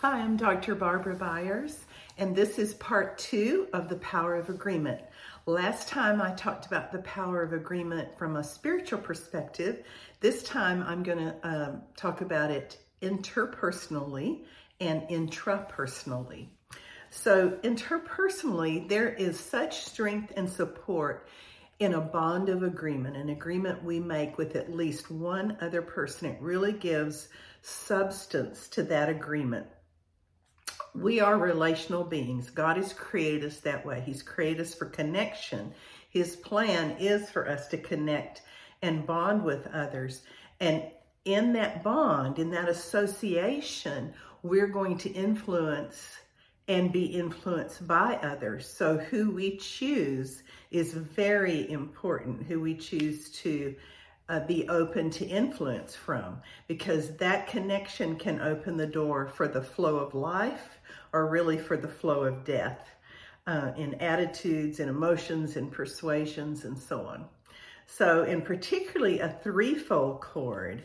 Hi, I'm Dr. Barbara Byers, and this is part two of the power of agreement. Last time I talked about the power of agreement from a spiritual perspective. This time I'm going to um, talk about it interpersonally and intrapersonally. So, interpersonally, there is such strength and support in a bond of agreement, an agreement we make with at least one other person. It really gives substance to that agreement. We are relational beings. God has created us that way. He's created us for connection. His plan is for us to connect and bond with others. And in that bond, in that association, we're going to influence and be influenced by others. So, who we choose is very important, who we choose to uh, be open to influence from, because that connection can open the door for the flow of life or really for the flow of death uh, in attitudes and emotions and persuasions and so on. So, in particularly a threefold cord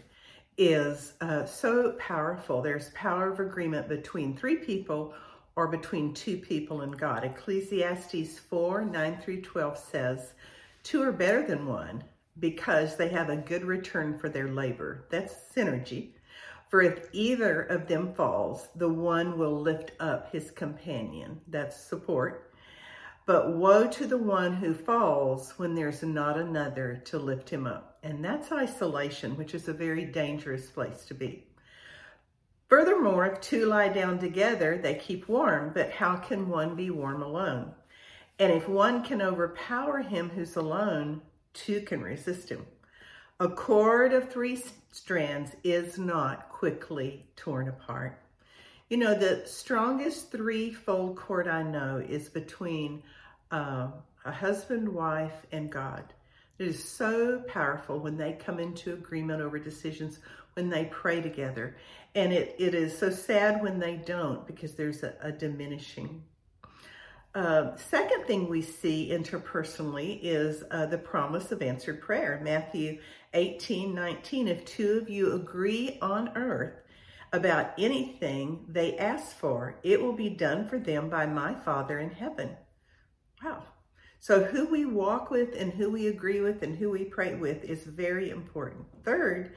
is uh, so powerful. There's power of agreement between three people or between two people and God. Ecclesiastes 4 9 through 12 says, Two are better than one because they have a good return for their labor. That's synergy. For if either of them falls, the one will lift up his companion. That's support. But woe to the one who falls when there's not another to lift him up. And that's isolation, which is a very dangerous place to be. Furthermore, if two lie down together, they keep warm, but how can one be warm alone? And if one can overpower him who's alone, two can resist him. A cord of three strands is not quickly torn apart. You know, the strongest threefold cord I know is between uh, a husband, wife, and God. It is so powerful when they come into agreement over decisions, when they pray together. And it, it is so sad when they don't because there's a, a diminishing. Uh, second thing we see interpersonally is uh, the promise of answered prayer. Matthew 18, 19. If two of you agree on earth about anything they ask for, it will be done for them by my Father in heaven. Wow. So, who we walk with and who we agree with and who we pray with is very important. Third,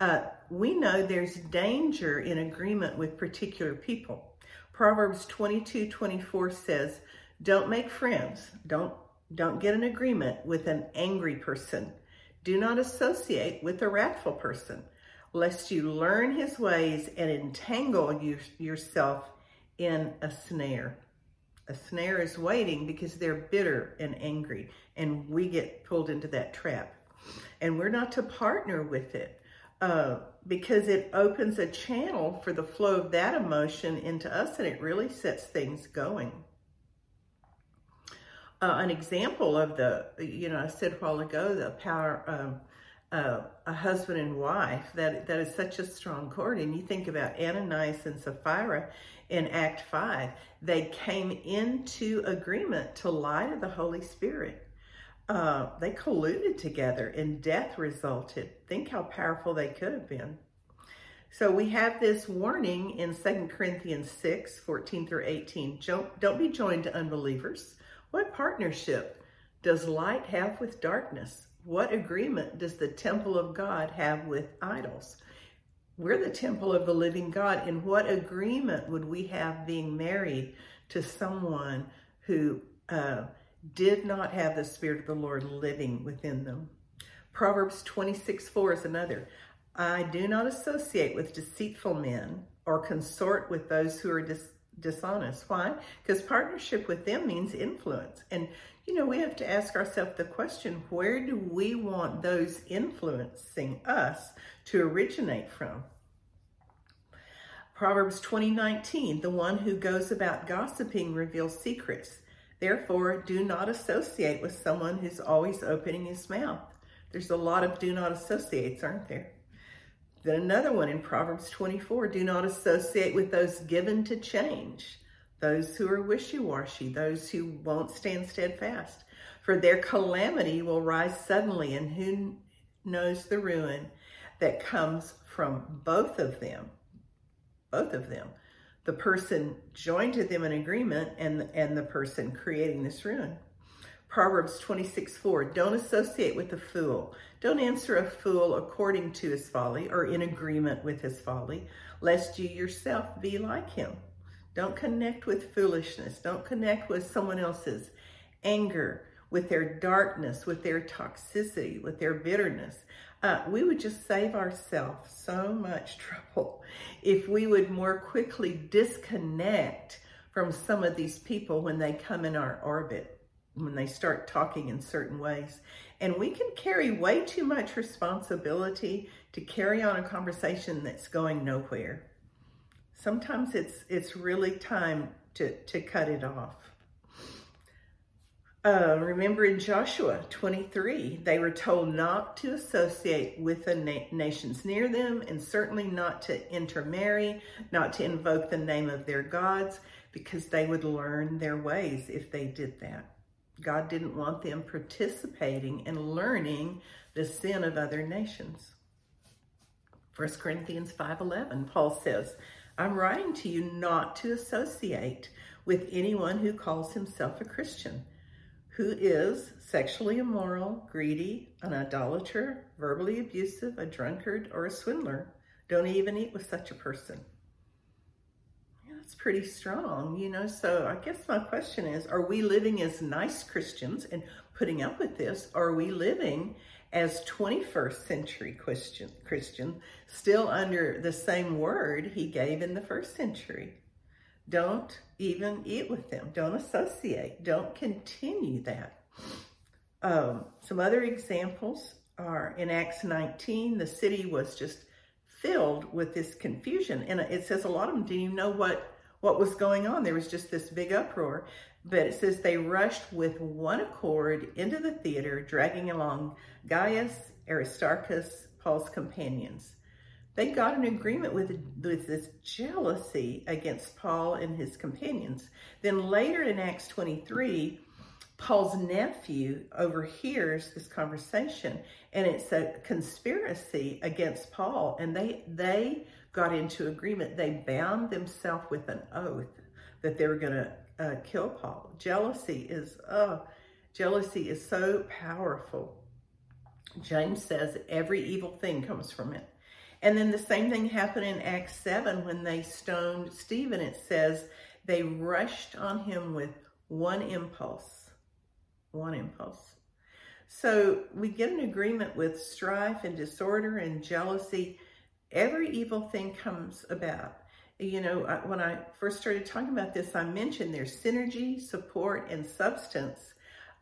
uh, we know there's danger in agreement with particular people. Proverbs 22 24 says, Don't make friends. Don't, don't get an agreement with an angry person. Do not associate with a wrathful person, lest you learn his ways and entangle you, yourself in a snare. A snare is waiting because they're bitter and angry, and we get pulled into that trap. And we're not to partner with it uh, because it opens a channel for the flow of that emotion into us and it really sets things going. Uh, an example of the, you know, I said a while ago, the power of uh, a husband and wife, that, that is such a strong cord. And you think about Ananias and Sapphira in Act 5, they came into agreement to lie to the Holy Spirit uh, they colluded together and death resulted. Think how powerful they could have been. So we have this warning in 2 Corinthians 6, 14 through 18. Don't, don't be joined to unbelievers. What partnership does light have with darkness? What agreement does the temple of God have with idols? We're the temple of the living God. And what agreement would we have being married to someone who uh, did not have the Spirit of the Lord living within them. Proverbs 26 4 is another. I do not associate with deceitful men or consort with those who are dis- dishonest. Why? Because partnership with them means influence. And, you know, we have to ask ourselves the question where do we want those influencing us to originate from? Proverbs 20:19, the one who goes about gossiping reveals secrets. Therefore, do not associate with someone who's always opening his mouth. There's a lot of do not associates, aren't there? Then another one in Proverbs 24 do not associate with those given to change, those who are wishy washy, those who won't stand steadfast. For their calamity will rise suddenly, and who knows the ruin that comes from both of them? Both of them. the person joined to them in agreement and, and the person creating this ruin. Proverbs 26, 4, don't associate with a fool. Don't answer a fool according to his folly or in agreement with his folly, lest you yourself be like him. Don't connect with foolishness. Don't connect with someone else's anger, with their darkness, with their toxicity, with their bitterness. Uh, we would just save ourselves so much trouble if we would more quickly disconnect from some of these people when they come in our orbit, when they start talking in certain ways. And we can carry way too much responsibility to carry on a conversation that's going nowhere. Sometimes it's it's really time to, to cut it off. Uh, remember in Joshua 23, they were told not to associate with the na- nations near them and certainly not to intermarry, not to invoke the name of their gods, because they would learn their ways if they did that. God didn't want them participating and learning the sin of other nations. 1 Corinthians 5.11, Paul says, I'm writing to you not to associate with anyone who calls himself a Christian who is sexually immoral, greedy, an idolater, verbally abusive, a drunkard, or a swindler. Don't even eat with such a person. That's pretty strong, you know. So I guess my question is are we living as nice Christians and putting up with this? Or are we living as 21st century Christian, Christian, still under the same word he gave in the first century? Don't even eat with them. Don't associate. Don't continue that. Um, some other examples are in Acts 19, the city was just filled with this confusion. And it says a lot of them didn't even know what, what was going on. There was just this big uproar. But it says they rushed with one accord into the theater, dragging along Gaius, Aristarchus, Paul's companions. They got an agreement with, with this jealousy against Paul and his companions. Then later in Acts 23, Paul's nephew overhears this conversation and it's a conspiracy against Paul and they they got into agreement. They bound themselves with an oath that they were going to uh, kill Paul. Jealousy is uh jealousy is so powerful. James says every evil thing comes from it. And then the same thing happened in Acts 7 when they stoned Stephen. It says they rushed on him with one impulse. One impulse. So we get an agreement with strife and disorder and jealousy. Every evil thing comes about. You know, when I first started talking about this, I mentioned there's synergy, support, and substance.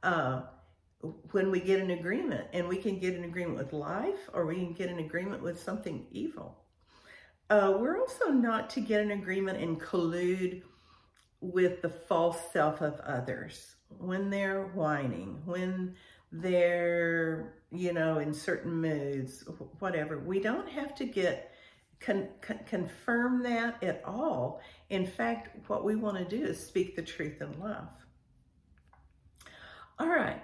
Uh, when we get an agreement and we can get an agreement with life or we can get an agreement with something evil. Uh, we're also not to get an agreement and collude with the false self of others when they're whining, when they're, you know, in certain moods, whatever. We don't have to get con- con- confirm that at all. In fact, what we want to do is speak the truth in love. All right.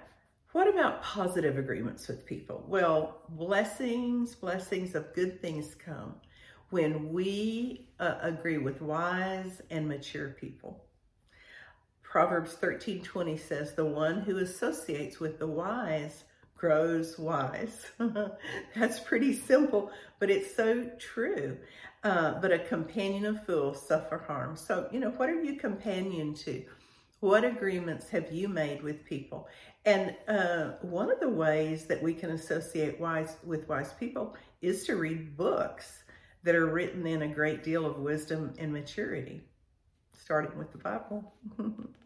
What about positive agreements with people? Well, blessings, blessings of good things come when we uh, agree with wise and mature people. Proverbs 13:20 says, "The one who associates with the wise grows wise." That's pretty simple, but it's so true. Uh, but a companion of fools suffer harm. So, you know, what are you companion to? What agreements have you made with people? And uh, one of the ways that we can associate wise with wise people is to read books that are written in a great deal of wisdom and maturity, starting with the Bible.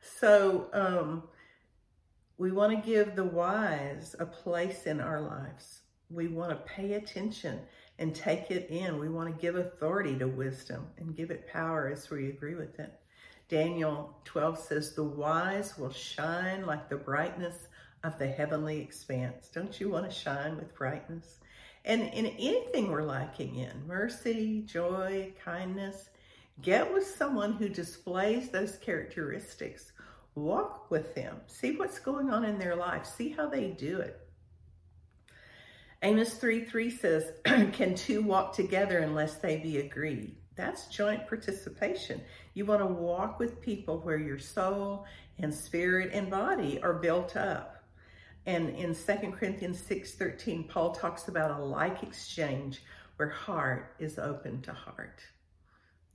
so um, we want to give the wise a place in our lives. We want to pay attention and take it in. We want to give authority to wisdom and give it power as we agree with it. Daniel 12 says, The wise will shine like the brightness of the heavenly expanse. Don't you want to shine with brightness? And in anything we're lacking in, mercy, joy, kindness, get with someone who displays those characteristics. Walk with them. See what's going on in their life. See how they do it. Amos 3 3 says, Can two walk together unless they be agreed? That's joint participation. You want to walk with people where your soul and spirit and body are built up. And in 2 Corinthians 6:13, Paul talks about a like exchange where heart is open to heart.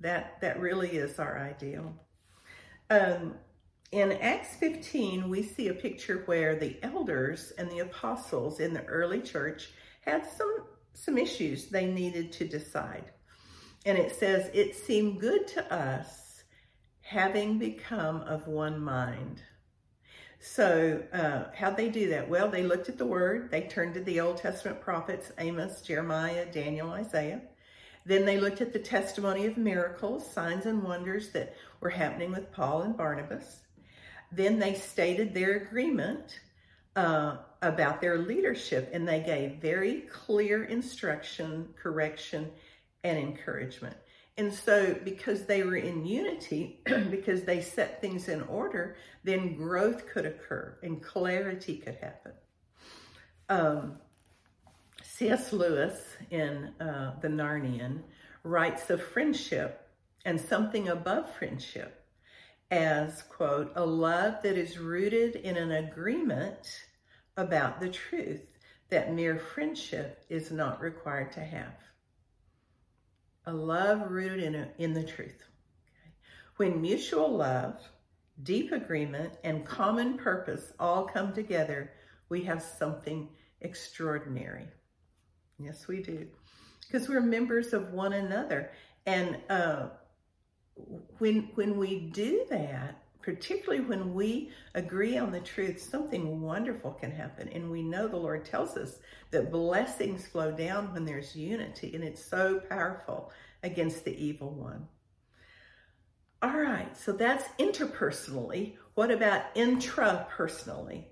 That that really is our ideal. Um, in Acts 15, we see a picture where the elders and the apostles in the early church had some some issues they needed to decide. And it says, It seemed good to us, having become of one mind. So, uh, how'd they do that? Well, they looked at the word, they turned to the Old Testament prophets Amos, Jeremiah, Daniel, Isaiah. Then they looked at the testimony of miracles, signs, and wonders that were happening with Paul and Barnabas. Then they stated their agreement uh, about their leadership, and they gave very clear instruction, correction, and encouragement. And so, because they were in unity, because they set things in order, then growth could occur and clarity could happen. Um, C.S. Lewis in uh, The Narnian writes of friendship and something above friendship as, quote, a love that is rooted in an agreement about the truth that mere friendship is not required to have a love rooted in, a, in the truth. Okay? When mutual love, deep agreement, and common purpose all come together, we have something extraordinary. Yes, we do. Because we're members of one another. And uh, when, when we do that, particularly when we agree on the truth, something wonderful can happen. And we know the Lord tells us that blessings flow down when there's unity, and it's so powerful against the evil one. All right, so that's interpersonally. What about intrapersonally?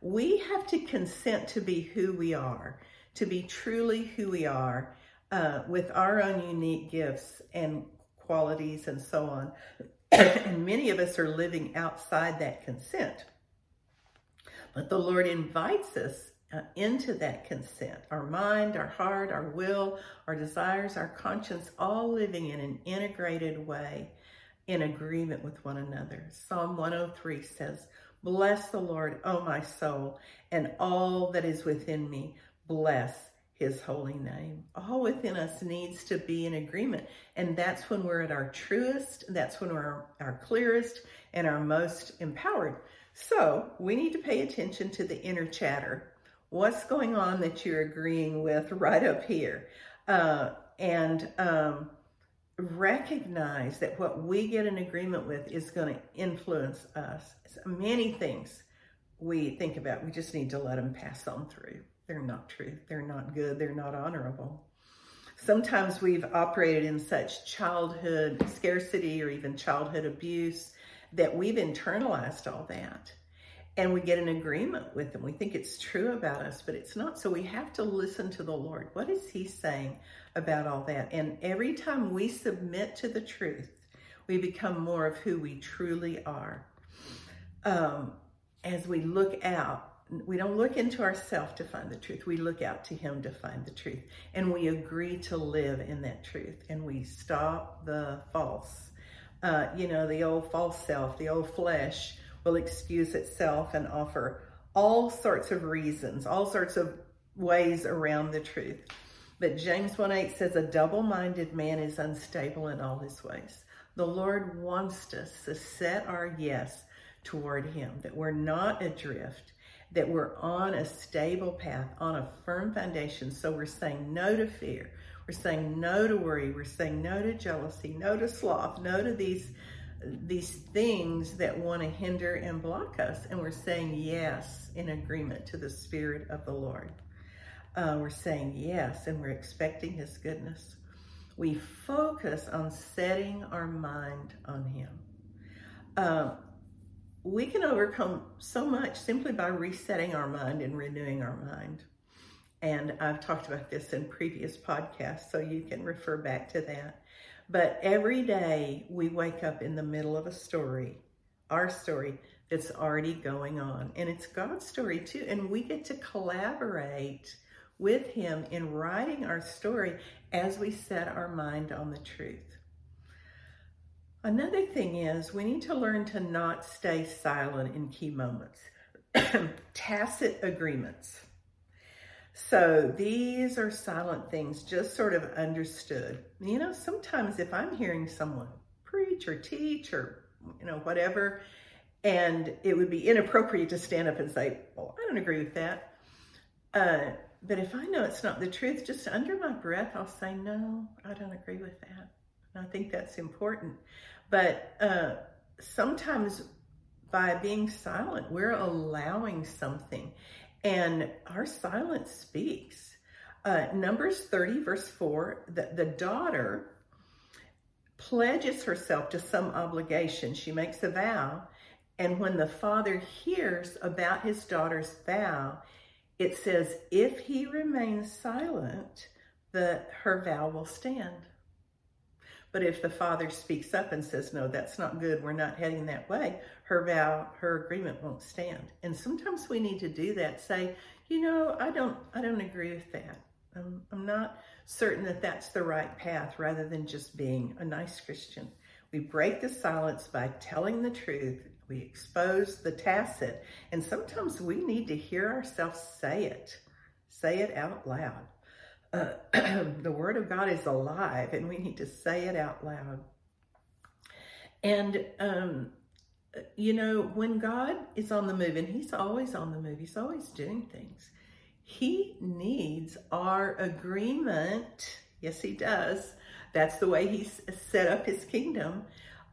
We have to consent to be who we are, to be truly who we are, uh, with our own unique gifts and qualities and so on. and many of us are living outside that consent. But the Lord invites us uh, into that consent our mind, our heart, our will, our desires, our conscience, all living in an integrated way in agreement with one another. Psalm 103 says, Bless the Lord, O my soul, and all that is within me. Bless his holy name. All within us needs to be in agreement. And that's when we're at our truest, that's when we're our clearest and our most empowered. So we need to pay attention to the inner chatter. What's going on that you're agreeing with right up here? Uh, and um, recognize that what we get in agreement with is going to influence us. many things we think about, we just need to let them pass on through. They're not true. They're not good. They're not honorable. Sometimes we've operated in such childhood scarcity or even childhood abuse that we've internalized all that and we get an agreement with them. We think it's true about us, but it's not. So we have to listen to the Lord. What is He saying about all that? And every time we submit to the truth, we become more of who we truly are. Um, as we look out we don't look into ourselves to find the truth. We look out to Him to find the truth. And we agree to live in that truth. And we stop the false. Uh, you know, the old false self, the old flesh will excuse itself and offer all sorts of reasons, all sorts of ways around the truth. But James 1 8 says, A double minded man is unstable in all his ways. The Lord wants us to set our yes toward Him, that we're not adrift that we're on a stable path, on a firm foundation. So we're saying no to fear. We're saying no to worry. We're saying no to jealousy, no to sloth, no to these these things that want to hinder and block us. And we're saying yes in agreement to the Spirit of the Lord. Uh, we're saying yes, and we're expecting His goodness. We focus on setting our mind on Him. Uh, we can overcome so much simply by resetting our mind and renewing our mind. And I've talked about this in previous podcasts, so you can refer back to that. But every day we wake up in the middle of a story, our story that's already going on. And it's God's story too. And we get to collaborate with Him in writing our story as we set our mind on the truth. Another thing is we need to learn to not stay silent in key moments. Tacit agreements. So these are silent things, just sort of understood. You know, sometimes if I'm hearing someone preach or teach or, you know, whatever, and it would be inappropriate to stand up and say, well, I don't agree with that. Uh, but if I know it's not the truth, just under my breath, I'll say, no, I don't agree with that. And I think that's important. But uh, sometimes by being silent, we're allowing something. And our silence speaks. Uh, Numbers 30, verse 4, the, the daughter pledges herself to some obligation. She makes a vow. And when the father hears about his daughter's vow, it says, if he remains silent, the, her vow will stand. But if the father speaks up and says, no, that's not good, we're not heading that way, her vow, her agreement won't stand. And sometimes we need to do that. Say, you know, I don't, I don't agree with that. I'm, I'm not certain that that's the right path rather than just being a nice Christian. We break the silence by telling the truth. We expose the tacit. And sometimes we need to hear ourselves say it, say it out loud. Uh, the Word of God is alive and we need to say it out loud. And, um, you know, when God is on the move, and He's always on the move, He's always doing things, He needs our agreement. Yes, He does. That's the way He's set up His kingdom.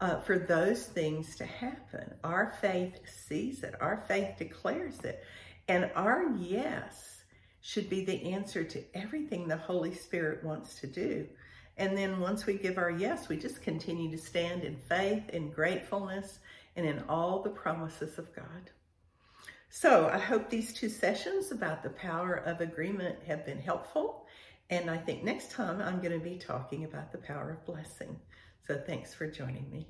Uh, for those things to happen. Our faith sees it, our faith declares it, and our yes should be the answer to everything the Holy Spirit wants to do. And then once we give our yes, we just continue to stand in faith, in gratefulness, and in all the promises of God. So I hope these two sessions about the power of agreement have been helpful. And I think next time I'm going to be talking about the power of blessing. So thanks for joining me.